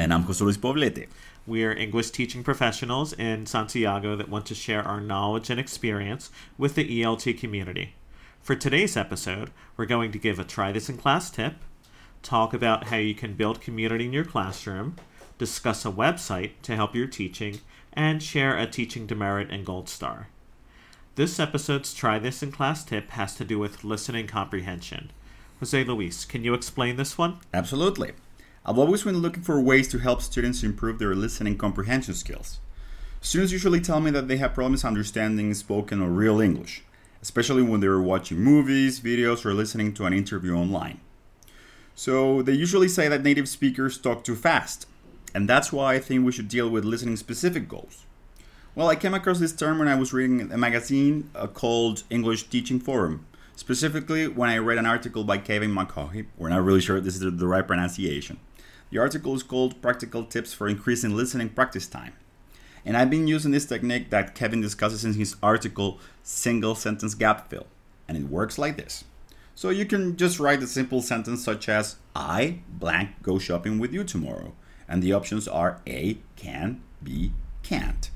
And I'm José Luis Poblete. We are English teaching professionals in Santiago that want to share our knowledge and experience with the ELT community. For today's episode, we're going to give a try this in class tip, talk about how you can build community in your classroom, discuss a website to help your teaching, and share a teaching demerit and gold star. This episode's try this in class tip has to do with listening comprehension. Jose Luis, can you explain this one? Absolutely. I've always been looking for ways to help students improve their listening comprehension skills. Students usually tell me that they have problems understanding spoken or real English, especially when they're watching movies, videos, or listening to an interview online. So they usually say that native speakers talk too fast, and that's why I think we should deal with listening specific goals. Well, I came across this term when I was reading a magazine uh, called English Teaching Forum, specifically when I read an article by Kevin McCaughey. We're not really sure this is the right pronunciation. The article is called Practical Tips for Increasing Listening Practice Time. And I've been using this technique that Kevin discusses in his article, Single Sentence Gap Fill. And it works like this. So you can just write a simple sentence such as, I blank go shopping with you tomorrow. And the options are A, can, B, can't.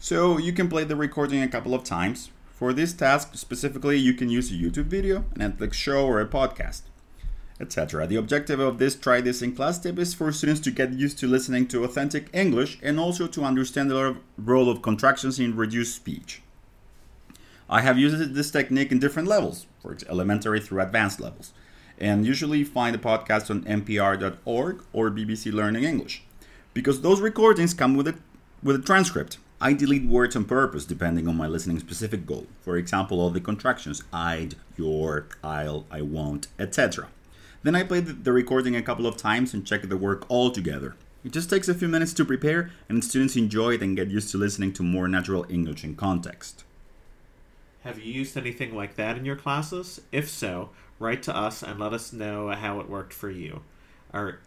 So you can play the recording a couple of times. For this task specifically, you can use a YouTube video, a Netflix show, or a podcast, etc. The objective of this Try This in Class tip is for students to get used to listening to authentic English and also to understand the role of contractions in reduced speech. I have used this technique in different levels, for elementary through advanced levels, and usually find the podcast on npr.org or BBC Learning English, because those recordings come with a, with a transcript I delete words on purpose depending on my listening specific goal. For example, all the contractions I'd, you're, I'll, I won't, etc. Then I play the recording a couple of times and check the work all together. It just takes a few minutes to prepare, and students enjoy it and get used to listening to more natural English in context. Have you used anything like that in your classes? If so, write to us and let us know how it worked for you. Our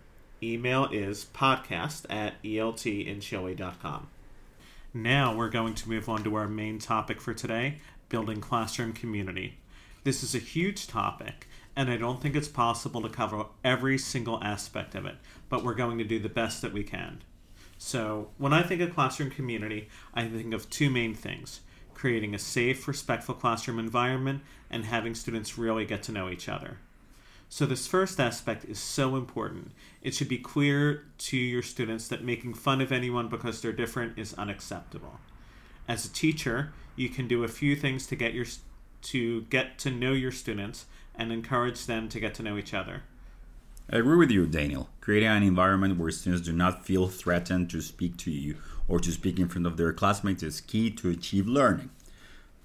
email is podcast at eltinchile.com. Now we're going to move on to our main topic for today building classroom community. This is a huge topic, and I don't think it's possible to cover every single aspect of it, but we're going to do the best that we can. So, when I think of classroom community, I think of two main things creating a safe, respectful classroom environment and having students really get to know each other. So, this first aspect is so important. It should be clear to your students that making fun of anyone because they're different is unacceptable. As a teacher, you can do a few things to get your to get to know your students and encourage them to get to know each other. I agree with you, Daniel. Creating an environment where students do not feel threatened to speak to you or to speak in front of their classmates is key to achieve learning.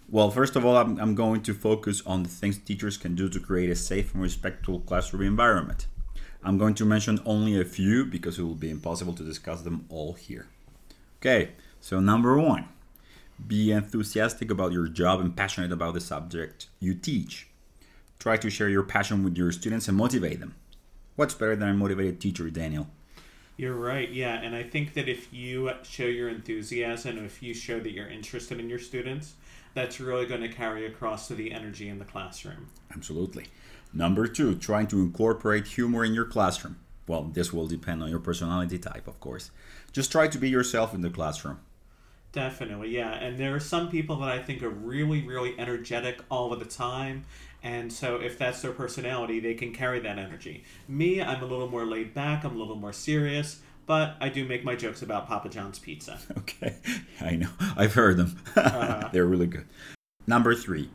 Well, first of all, I'm, I'm going to focus on the things teachers can do to create a safe and respectful classroom environment. I'm going to mention only a few because it will be impossible to discuss them all here. Okay, so number one, be enthusiastic about your job and passionate about the subject you teach. Try to share your passion with your students and motivate them. What's better than a motivated teacher, Daniel? You're right, yeah, and I think that if you show your enthusiasm, if you show that you're interested in your students, that's really going to carry across to the energy in the classroom. Absolutely. Number two, trying to incorporate humor in your classroom. Well, this will depend on your personality type, of course. Just try to be yourself in the classroom. Definitely, yeah. And there are some people that I think are really, really energetic all of the time. And so, if that's their personality, they can carry that energy. Me, I'm a little more laid back, I'm a little more serious but I do make my jokes about Papa John's pizza. Okay, I know. I've heard them. uh-huh. They're really good. Number three,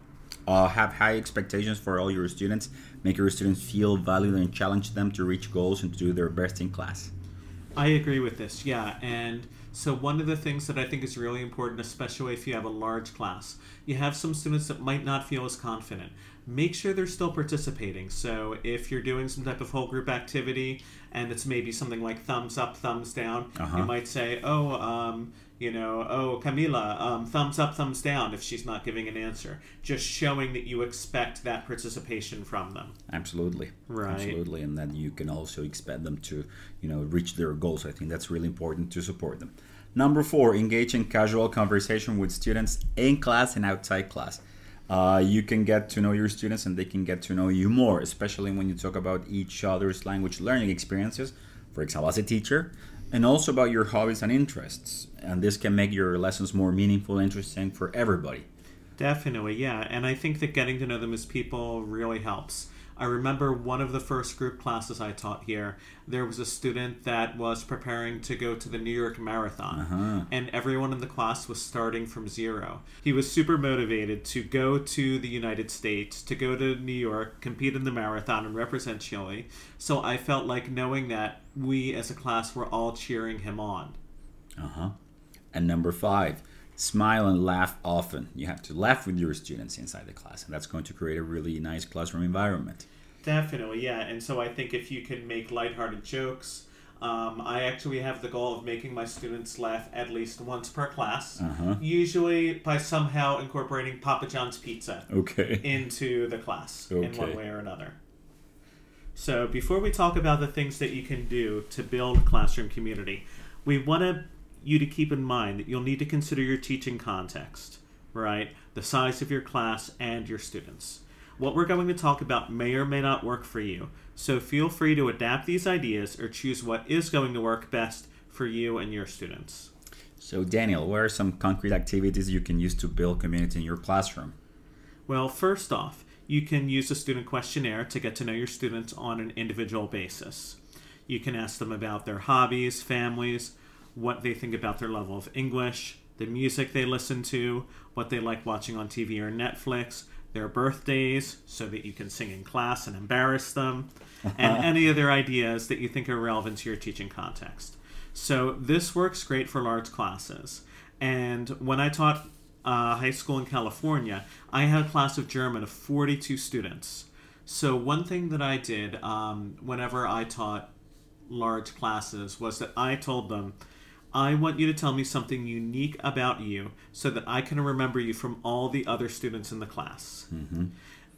uh, have high expectations for all your students. Make your students feel valued and challenge them to reach goals and to do their best in class. I agree with this, yeah. And so, one of the things that I think is really important, especially if you have a large class, you have some students that might not feel as confident. Make sure they're still participating. So, if you're doing some type of whole group activity and it's maybe something like thumbs up, thumbs down, uh-huh. you might say, oh, um, you know, oh, Camila, um, thumbs up, thumbs down if she's not giving an answer. Just showing that you expect that participation from them. Absolutely. Right. Absolutely. And then you can also expect them to, you know, reach their goals. I think that's really important to support them. Number four, engage in casual conversation with students in class and outside class. Uh, you can get to know your students and they can get to know you more, especially when you talk about each other's language learning experiences. For example, as a teacher, and also about your hobbies and interests. And this can make your lessons more meaningful and interesting for everybody. Definitely, yeah. And I think that getting to know them as people really helps. I remember one of the first group classes I taught here, there was a student that was preparing to go to the New York Marathon, Uh-huh. and everyone in the class was starting from zero. He was super motivated to go to the United States, to go to New York, compete in the marathon, and represent Chile. So I felt like knowing that we as a class were all cheering him on. Uh huh. And number five, smile and laugh often. You have to laugh with your students inside the class, and that's going to create a really nice classroom environment. Definitely, yeah. And so I think if you can make lighthearted jokes, um, I actually have the goal of making my students laugh at least once per class, Uh-huh. usually by somehow incorporating Papa John's pizza Okay. into the class in one way or another. So before we talk about the things that you can do to build classroom community, we want to, you to keep in mind that you'll need to consider your teaching context, right? The size of your class and your students. What we're going to talk about may or may not work for you, so feel free to adapt these ideas or choose what is going to work best for you and your students. So, Daniel, what are some concrete activities you can use to build community in your classroom? Well, first off, you can use a student questionnaire to get to know your students on an individual basis. You can ask them about their hobbies, families, what they think about their level of English, the music they listen to, what they like watching on TV or Netflix, their birthdays, so that you can sing in class and embarrass them, and any other ideas that you think are relevant to your teaching context. So, this works great for large classes. And when I taught uh, high school in California, I had a class of German of 42 students. So, one thing that I did um, whenever I taught large classes was that I told them, I want you to tell me something unique about you so that I can remember you from all the other students in the class.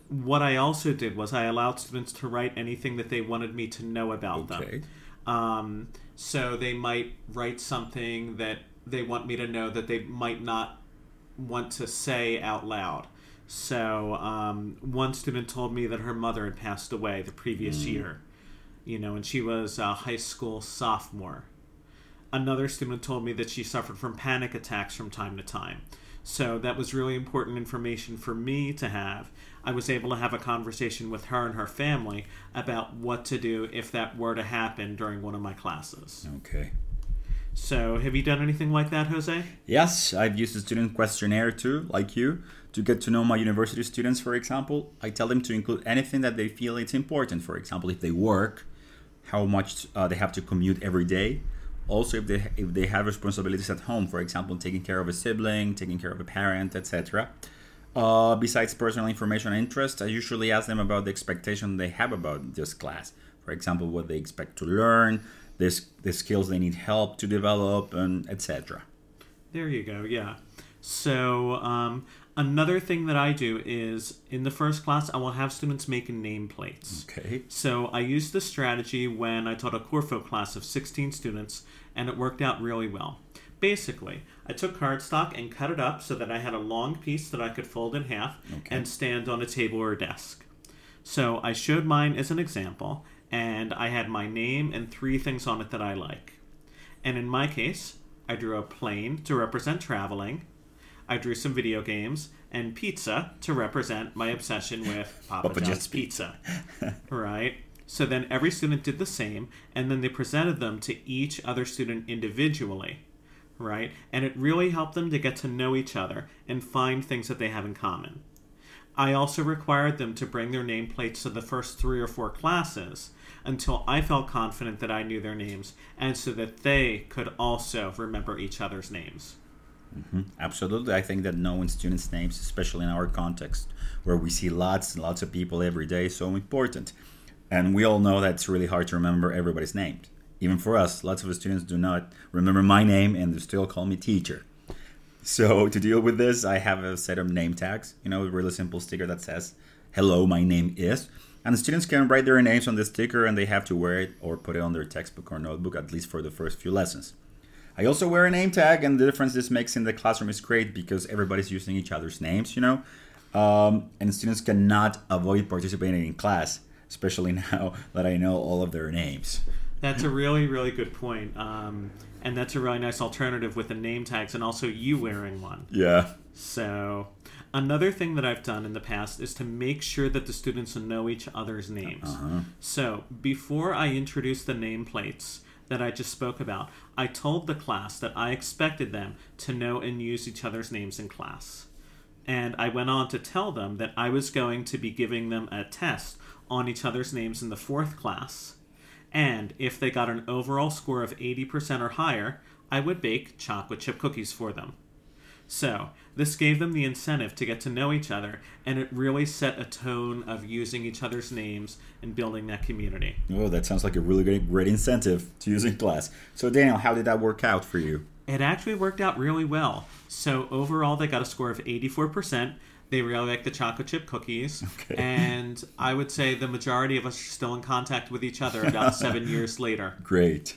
What I also did was I allowed students to write anything that they wanted me to know about them. Um, so they might write something that they want me to know that they might not want to say out loud. So um, one student told me that her mother had passed away the previous year, you know, and she was a high school sophomore. Another student told me that she suffered from panic attacks from time to time. So that was really important information for me to have. I was able to have a conversation with her and her family about what to do if that were to happen during one of my classes. Okay. So, have you done anything like that, Jose? Yes, I've used a student questionnaire too, like you, to get to know my university students, for example. I tell them to include anything that they feel it's important. For example, if they work, how much uh, they have to commute every day. Also, if they if they have responsibilities at home, for example, taking care of a sibling, taking care of a parent, etc. Uh, besides personal information and interest, I usually ask them about the expectation they have about this class. For example, what they expect to learn, this the skills they need help to develop, and etc. There you go, yeah. So, um, another thing that I do is in the first class, I will have students make nameplates. Okay. So, I used this strategy when I taught a Corfo class of 16 students, and it worked out really well. Basically, I took cardstock and cut it up so that I had a long piece that I could fold in half Okay. and stand on a table or desk. So, I showed mine as an example, and I had my name and three things on it that I like. And in my case, I drew a plane to represent traveling. I drew some video games and pizza to represent my obsession with Papa, Papa John's John's pizza. right? So then every student did the same, and then they presented them to each other student individually, right? And it really helped them to get to know each other and find things that they have in common. I also required them to bring their nameplates to the first three or four classes until I felt confident that I knew their names and so that they could also remember each other's names. Mm-hmm. Absolutely. I think that knowing students' names, especially in our context, where we see lots and lots of people every day, is so important. And we all know that it's really hard to remember everybody's names. Even for us, lots of students do not remember my name and they still call me teacher. So to deal with this, I have a set of name tags, you know, a really simple sticker that says, Hello, my name is. And the students can write their names on the sticker and they have to wear it or put it on their textbook or notebook, at least for the first few lessons. I also wear a name tag, and the difference this makes in the classroom is great because everybody's using each other's names, you know, um, and students cannot avoid participating in class, especially now that I know all of their names. That's a really, really good point. Um, and that's a really nice alternative with the name tags and also you wearing one. Yeah. So, another thing that I've done in the past is to make sure that the students know each other's names. Uh-huh. So, before I introduce the nameplates that I just spoke about, I told the class that I expected them to know and use each other's names in class. And I went on to tell them that I was going to be giving them a test on each other's names in the fourth class. And if they got an overall score of 80% or higher, I would bake chocolate chip cookies for them. So, this gave them the incentive to get to know each other, and it really set a tone of using each other's names and building that community. Oh, that sounds like a really great, great incentive to use in class. So, Daniel, how did that work out for you? It actually worked out really well. So, overall, they got a score of 84%. They really like the chocolate chip cookies. Okay. And I would say the majority of us are still in contact with each other about seven years later. Great.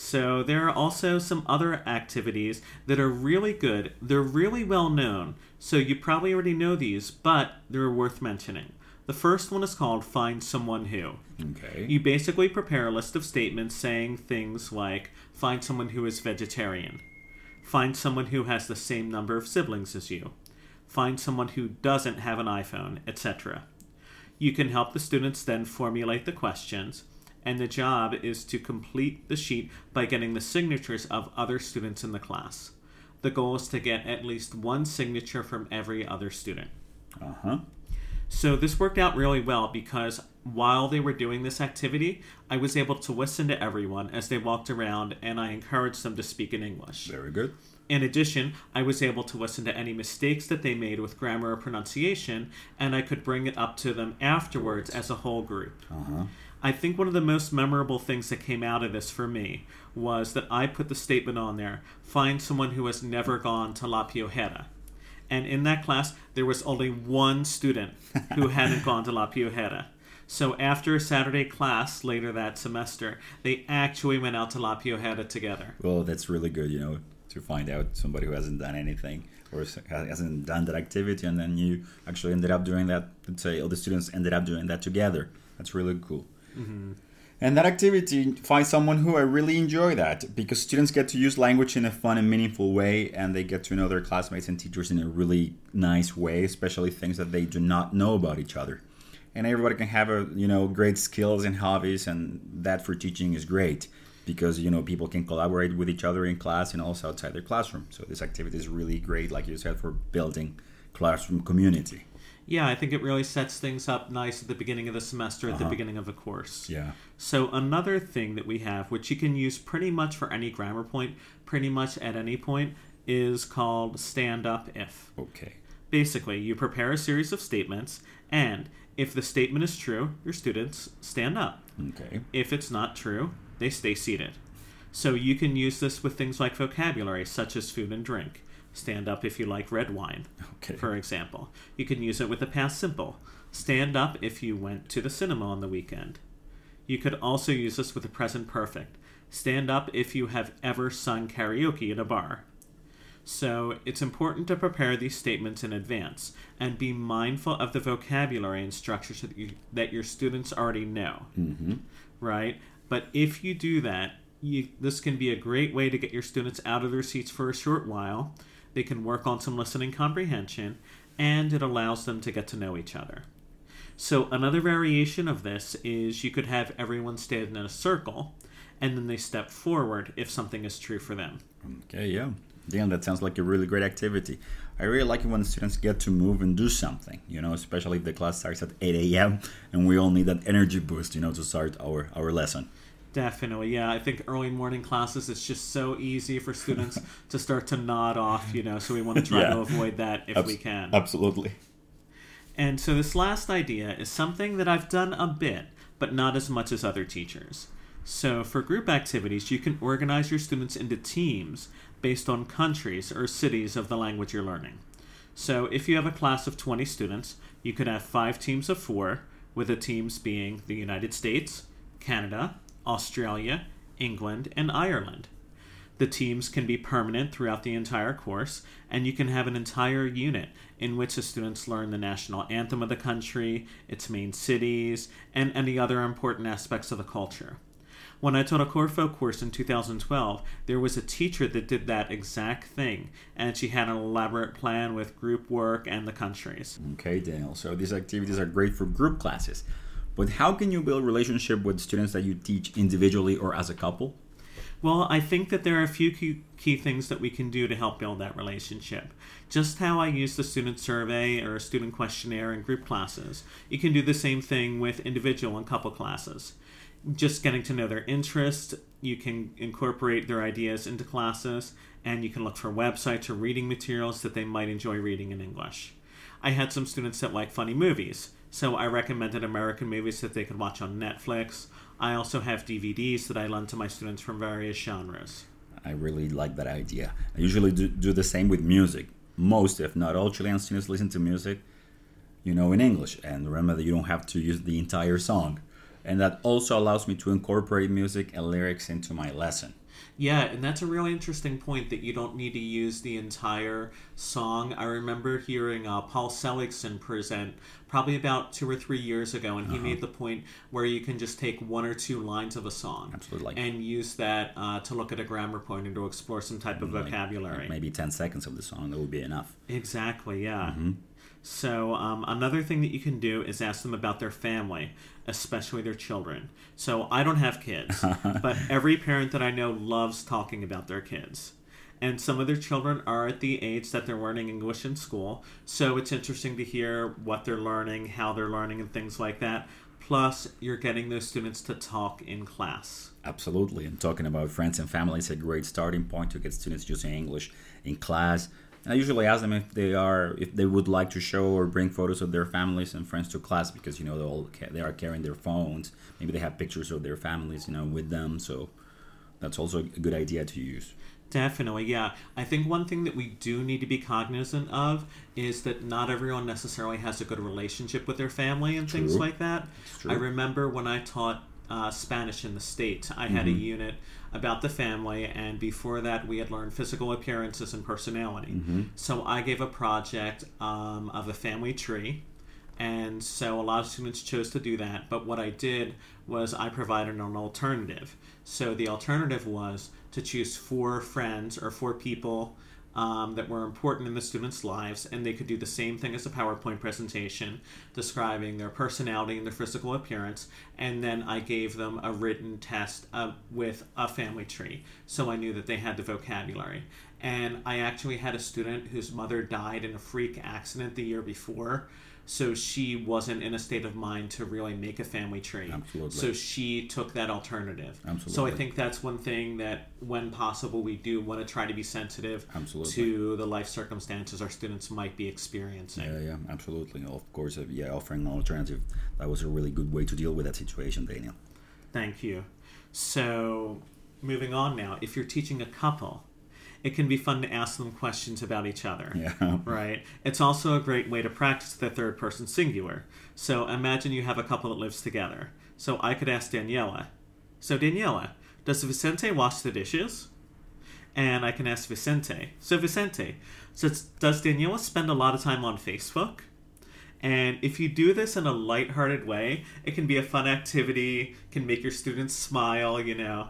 So there are also some other activities that are really good. They're really well known, so you probably already know these, but they're worth mentioning. The first one is called Find Someone Who. Okay. You basically prepare a list of statements saying things like find someone who is vegetarian, find someone who has the same number of siblings as you, find someone who doesn't have an iPhone, etc. You can help the students then formulate the questions, and the job is to complete the sheet by getting the signatures of other students in the class. The goal is to get at least one signature from every other student. Uh huh. So this worked out really well because while they were doing this activity, I was able to listen to everyone as they walked around and I encouraged them to speak in English. Very good. In addition, I was able to listen to any mistakes that they made with grammar or pronunciation and I could bring it up to them afterwards as a whole group. Uh huh. I think one of the most memorable things that came out of this for me was that I put the statement on there find someone who has never gone to La Piojera. And in that class, there was only one student who hadn't gone to La Piojera. So after a Saturday class later that semester, they actually went out to La Piojera together. Well, that's really good, you know, to find out somebody who hasn't done anything or hasn't done that activity, and then you actually ended up doing that. Let's say all the students ended up doing that together. That's really cool. Mm-hmm. And that activity, find someone who I really enjoy that because students get to use language in a fun and meaningful way, and they get to know their classmates and teachers in a really nice way, especially things that they do not know about each other. And everybody can have a you know great skills and hobbies, and that for teaching is great because you know people can collaborate with each other in class and also outside their classroom. So this activity is really great, like you said, for building classroom community. Yeah, I think it really sets things up nice at the beginning of the semester, at the Uh-huh. beginning of a course. Yeah. So another thing that we have, which you can use pretty much for any grammar point, pretty much at any point, is called stand up if. Okay. Basically, you prepare a series of statements, and if the statement is true, your students stand up. Okay. If it's not true, they stay seated. So you can use this with things like vocabulary, such as food and drink. Stand up if you like red wine, Okay. for example. You can use it with the past simple. Stand up if you went to the cinema on the weekend. You could also use this with the present perfect. Stand up if you have ever sung karaoke at a bar. So it's important to prepare these statements in advance and be mindful of the vocabulary and structures that, you, that your students already know, Mm-hmm. right? But if you do that, you, this can be a great way to get your students out of their seats for a short while. They can work on some listening comprehension, and it allows them to get to know each other. So, another variation of this is you could have everyone stand in a circle, and then they step forward if something is true for them. Okay, yeah. Damn, that sounds like a really great activity. I really like it when students get to move and do something, you know, especially if the class starts at 8 a.m. and we all need that energy boost, you know, to start our, our lesson. Definitely, yeah. I think early morning classes it's just so easy for students to start to nod off, you know. So we want to try Yeah. to avoid that if Abs- we can. Absolutely. And so this last idea is something that I've done a bit, but not as much as other teachers. So for group activities, you can organize your students into teams based on countries or cities of the language you're learning. So if you have a class of 20 students, you could have five teams of four, with the teams being the United States, Canada, Australia, England, and Ireland. The teams can be permanent throughout the entire course, and you can have an entire unit in which the students learn the national anthem of the country, its main cities, and any other important aspects of the culture. When I taught a Corfo course in 2012, there was a teacher that did that exact thing, and she had an elaborate plan with group work and the countries. Okay, Daniel. So these activities are great for group classes. But how can you build relationship with students that you teach individually or as a couple? Well, I think that there are a few key, key things that we can do to help build that relationship. Just how I use the student survey or a student questionnaire in group classes, you can do the same thing with individual and couple classes. Just getting to know their interests, you can incorporate their ideas into classes, and you can look for websites or reading materials that they might enjoy reading in English. I had some students that like funny movies, so I recommended American movies that they could watch on Netflix. I also have DVDs that I lend to my students from various genres. I really like that idea. I usually do, do the same with music. Most, if not all, Chilean students listen to music, you know, in English. And remember that you don't have to use the entire song. And that also allows me to incorporate music and lyrics into my lesson. Yeah, and that's a really interesting point that you don't need to use the entire song. I remember hearing uh, Paul Seligson present probably about two or three years ago, and he uh-huh. made the point where you can just take one or two lines of a song Absolutely. and use that uh, to look at a grammar point and to explore some type of like, vocabulary. Maybe 10 seconds of the song, that would be enough. Exactly, yeah. Mm-hmm. So, um, another thing that you can do is ask them about their family, especially their children. So, I don't have kids, but every parent that I know loves talking about their kids. And some of their children are at the age that they're learning English in school. So, it's interesting to hear what they're learning, how they're learning, and things like that. Plus, you're getting those students to talk in class. Absolutely. And talking about friends and family is a great starting point to get students using English in class and I usually ask them if they are if they would like to show or bring photos of their families and friends to class because you know they all they are carrying their phones. Maybe they have pictures of their families, you know, with them. So that's also a good idea to use. Definitely, yeah. I think one thing that we do need to be cognizant of is that not everyone necessarily has a good relationship with their family and True. things like that. I remember when I taught uh, Spanish in the State. I had mm-hmm. a unit about the family, and before that, we had learned physical appearances and personality. Mm-hmm. So I gave a project um, of a family tree, and so a lot of students chose to do that. But what I did was I provided an alternative. So the alternative was to choose four friends or four people um, that were important in the students' lives, and they could do the same thing as a PowerPoint presentation, describing their personality and their physical appearance. And then I gave them a written test uh, with a family tree, so I knew that they had the vocabulary. And I actually had a student whose mother died in a freak accident the year before so she wasn't in a state of mind to really make a family tree. Absolutely. So she took that alternative. Absolutely. So I think that's one thing that, when possible, we do want to try to be sensitive absolutely. to the life circumstances our students might be experiencing. Yeah, yeah, absolutely. Of course, uh, yeah, offering an alternative. That was a really good way to deal with that situation, Daniel. Thank you. So, moving on now, if you're teaching a couple, it can be fun to ask them questions about each other. Yeah. Right? It's also a great way to practice the third person singular. So imagine you have a couple that lives together. So I could ask Daniela, So, Daniela, does Vicente wash the dishes? And I can ask Vicente, So, Vicente, so does Daniela spend a lot of time on Facebook? And if you do this in a light-hearted way, it can be a fun activity, can make your students smile, you know.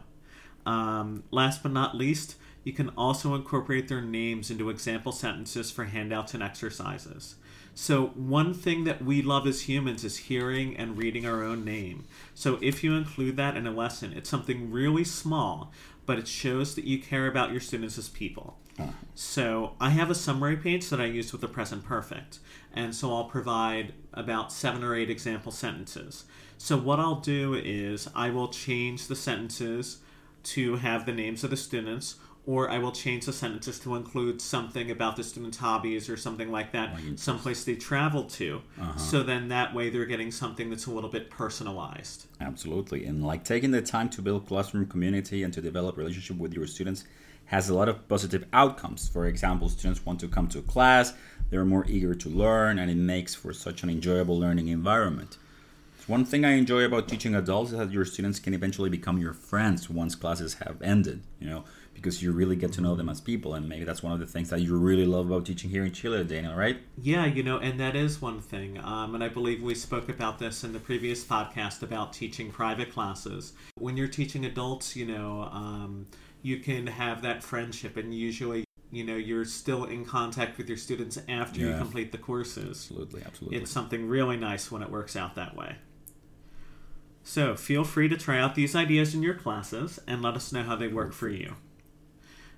Um, last but not least, you can also incorporate their names into example sentences for handouts and exercises. So, one thing that we love as humans is hearing and reading our own name. So, if you include that in a lesson, it's something really small, but it shows that you care about your students as people. Uh-huh. So, I have a summary page that I use with the present perfect. And so, I'll provide about seven or eight example sentences. So, what I'll do is I will change the sentences to have the names of the students or I will change the sentences to include something about the student's hobbies or something like that, like someplace they travel to. Uh-huh. So then that way they're getting something that's a little bit personalized. Absolutely. And like taking the time to build classroom community and to develop relationship with your students has a lot of positive outcomes. For example, students want to come to class, they're more eager to learn, and it makes for such an enjoyable learning environment. One thing I enjoy about teaching adults is that your students can eventually become your friends once classes have ended. You know, because you really get to know them as people, and maybe that's one of the things that you really love about teaching here in Chile, Daniel. Right? Yeah, you know, and that is one thing. Um, and I believe we spoke about this in the previous podcast about teaching private classes. When you're teaching adults, you know, um, you can have that friendship, and usually you know you're still in contact with your students after you complete the courses Absolutely, absolutely. it's something really nice when it works out that way so feel free to try out these ideas in your classes and let us know how they work for you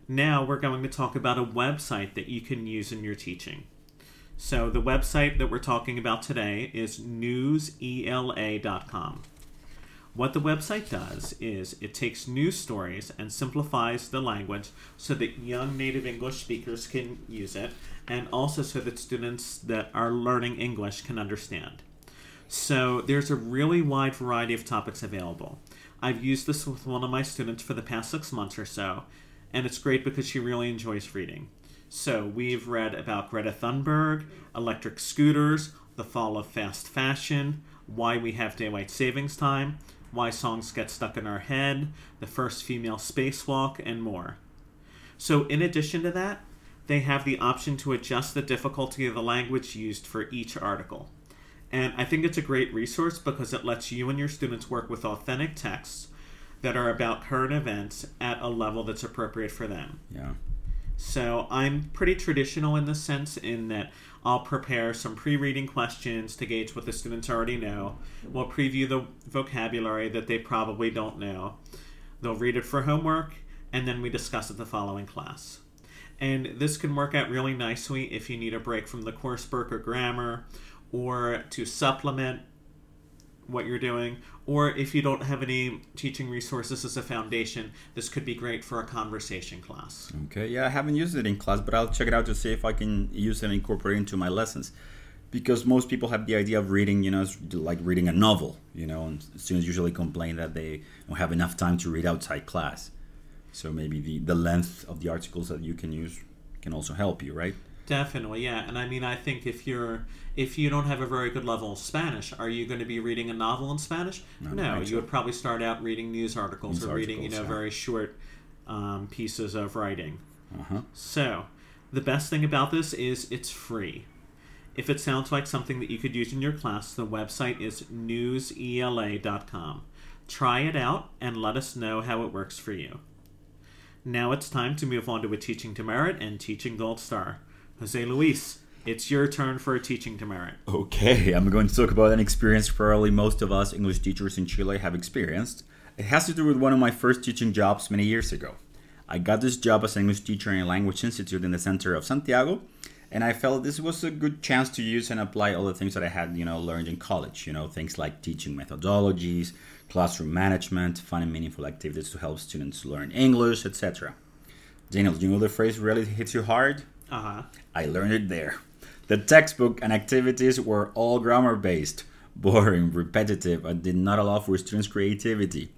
now we're going to talk about a website that you can use in your teaching so the website that we're talking about today is newsela.com what the website does is it takes news stories and simplifies the language so that young native English speakers can use it and also so that students that are learning English can understand. So there's a really wide variety of topics available. I've used this with one of my students for the past six months or so, and it's great because she really enjoys reading. So we've read about Greta Thunberg, electric scooters, the fall of fast fashion, why we have daylight savings time, why songs get stuck in our head, the first female spacewalk, and more. So, in addition to that, they have the option to adjust the difficulty of the language used for each article. And I think it's a great resource because it lets you and your students work with authentic texts that are about current events at a level that's appropriate for them. yeah. So I'm pretty traditional in the sense in that I'll prepare some pre-reading questions to gauge what the students already know. We'll preview the vocabulary that they probably don't know. They'll read it for homework, and then we discuss it the following class. And this can work out really nicely if you need a break from the coursework or grammar, or to supplement what you're doing, or if you don't have any teaching resources as a foundation, this could be great for a conversation class. Okay, yeah, I haven't used it in class, but I'll check it out to see if I can use it and incorporate it into my lessons. Because most people have the idea of reading, you know, like reading a novel, you know, and students usually complain that they don't have enough time to read outside class. So maybe the, the length of the articles that you can use can also help you, right? Definitely, yeah. And I mean, I think if you're if you don't have a very good level of Spanish, are you going to be reading a novel in Spanish? No, No, you would probably start out reading news articles News or reading, you know, yeah. very short um, pieces of writing. Uh huh. So, the best thing about this is it's free. If it sounds like something that you could use in your class, the website is newsela.com. Try it out and let us know how it works for you. Now it's time to move on to a Teaching Demerit and Teaching Gold Star. Jose Luis, it's your turn for a Teaching Demerit. Okay, I'm going to talk about an experience probably most of us English teachers in Chile have experienced. It has to do with one of my first teaching jobs many years ago. I got this job as an English teacher in a language institute in the center of Santiago, and I felt this was a good chance to use and apply all the things that I had, you know, learned in college. You know, things like teaching methodologies, classroom management, fun and meaningful activities to help students learn English, etc. Daniel, do you know the phrase really hits you hard? Uh huh. I learned it there. The textbook and activities were all grammar based, boring, repetitive, and did not allow for students' creativity.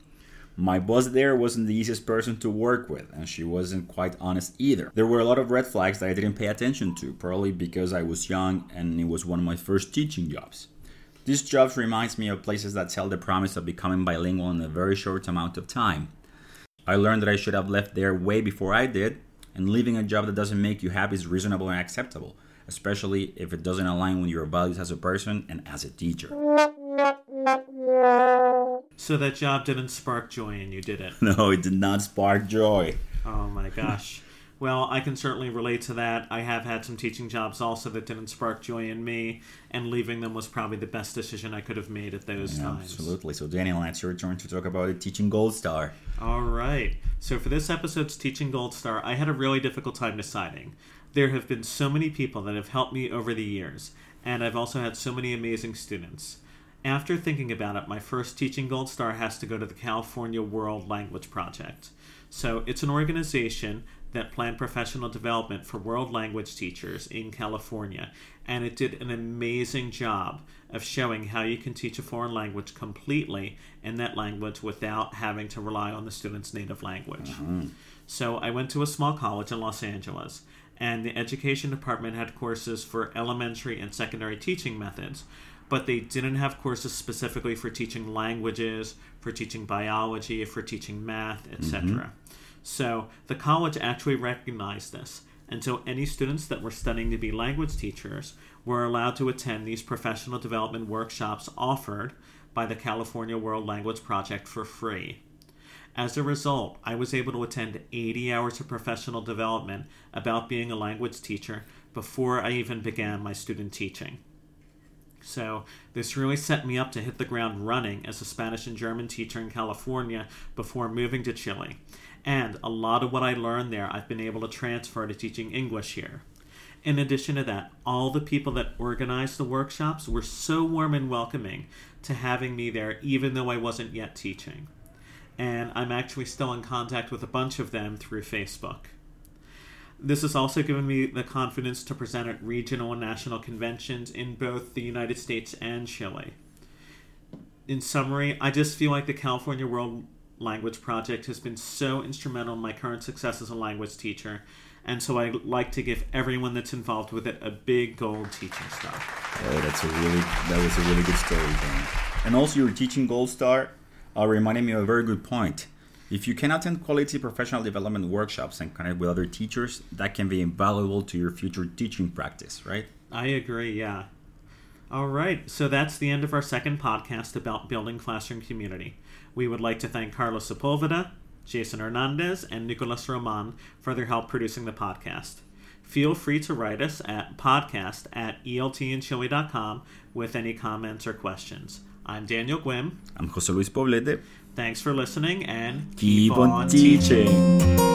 My boss there wasn't the easiest person to work with, and she wasn't quite honest either. There were a lot of red flags that I didn't pay attention to, probably because I was young and it was one of my first teaching jobs. This job reminds me of places that sell the promise of becoming bilingual in a very short amount of time. I learned that I should have left there way before I did, and leaving a job that doesn't make you happy is reasonable and acceptable, especially if it doesn't align with your values as a person and as a teacher. So that job didn't spark joy in you, did it? No, it did not spark joy. Oh my gosh. Well, I can certainly relate to that. I have had some teaching jobs also that didn't spark joy in me, and leaving them was probably the best decision I could have made at those times. Absolutely. So, Daniel, it's your turn to talk about the teaching gold star. All right. So for this episode's Teaching Gold Star, I had a really difficult time deciding. There have been so many people that have helped me over the years, and I've also had so many amazing students. After thinking about it, my first Teaching Gold Star has to go to the California World Language Project. So it's an organization that planned professional development for world language teachers in California, and it did an amazing job of showing how you can teach a foreign language completely in that language without having to rely on the student's native language. Mm-hmm. So I went to a small college in Los Angeles, and the education department had courses for elementary and secondary teaching methods, but they didn't have courses specifically for teaching languages, for teaching biology, for teaching math, etc. So the college actually recognized this, and so any students that were studying to be language teachers were allowed to attend these professional development workshops offered by the California World Language Project for free. As a result, I was able to attend 80 hours of professional development about being a language teacher before I even began my student teaching. So, this really set me up to hit the ground running as a Spanish and German teacher in California before moving to Chile. And a lot of what I learned there, I've been able to transfer to teaching English here. In addition to that, all the people that organized the workshops were so warm and welcoming to having me there, even though I wasn't yet teaching. And I'm actually still in contact with a bunch of them through Facebook. This has also given me the confidence to present at regional and national conventions in both the United States and Chile. In summary, I just feel like the California World Language Project has been so instrumental in my current success as a language teacher, and so I like to give everyone that's involved with it a big gold teaching star. Oh, that's a really that was a really good story, Dan. And also, your teaching gold star uh, reminded me of a very good point. If you can attend quality professional development workshops and connect with other teachers, that can be invaluable to your future teaching practice, right? I agree, yeah. All right, so that's the end of our second podcast about building classroom community. We would like to thank Carlos Sepulveda, Jason Hernandez, and Nicolas Roman for their help producing the podcast. Feel free to write us at podcast at eltinchile.com with any comments or questions. I'm Daniel Gwim. I'm Jose Luis Poblete. Thanks for listening and keep, keep on, on, teaching. teaching.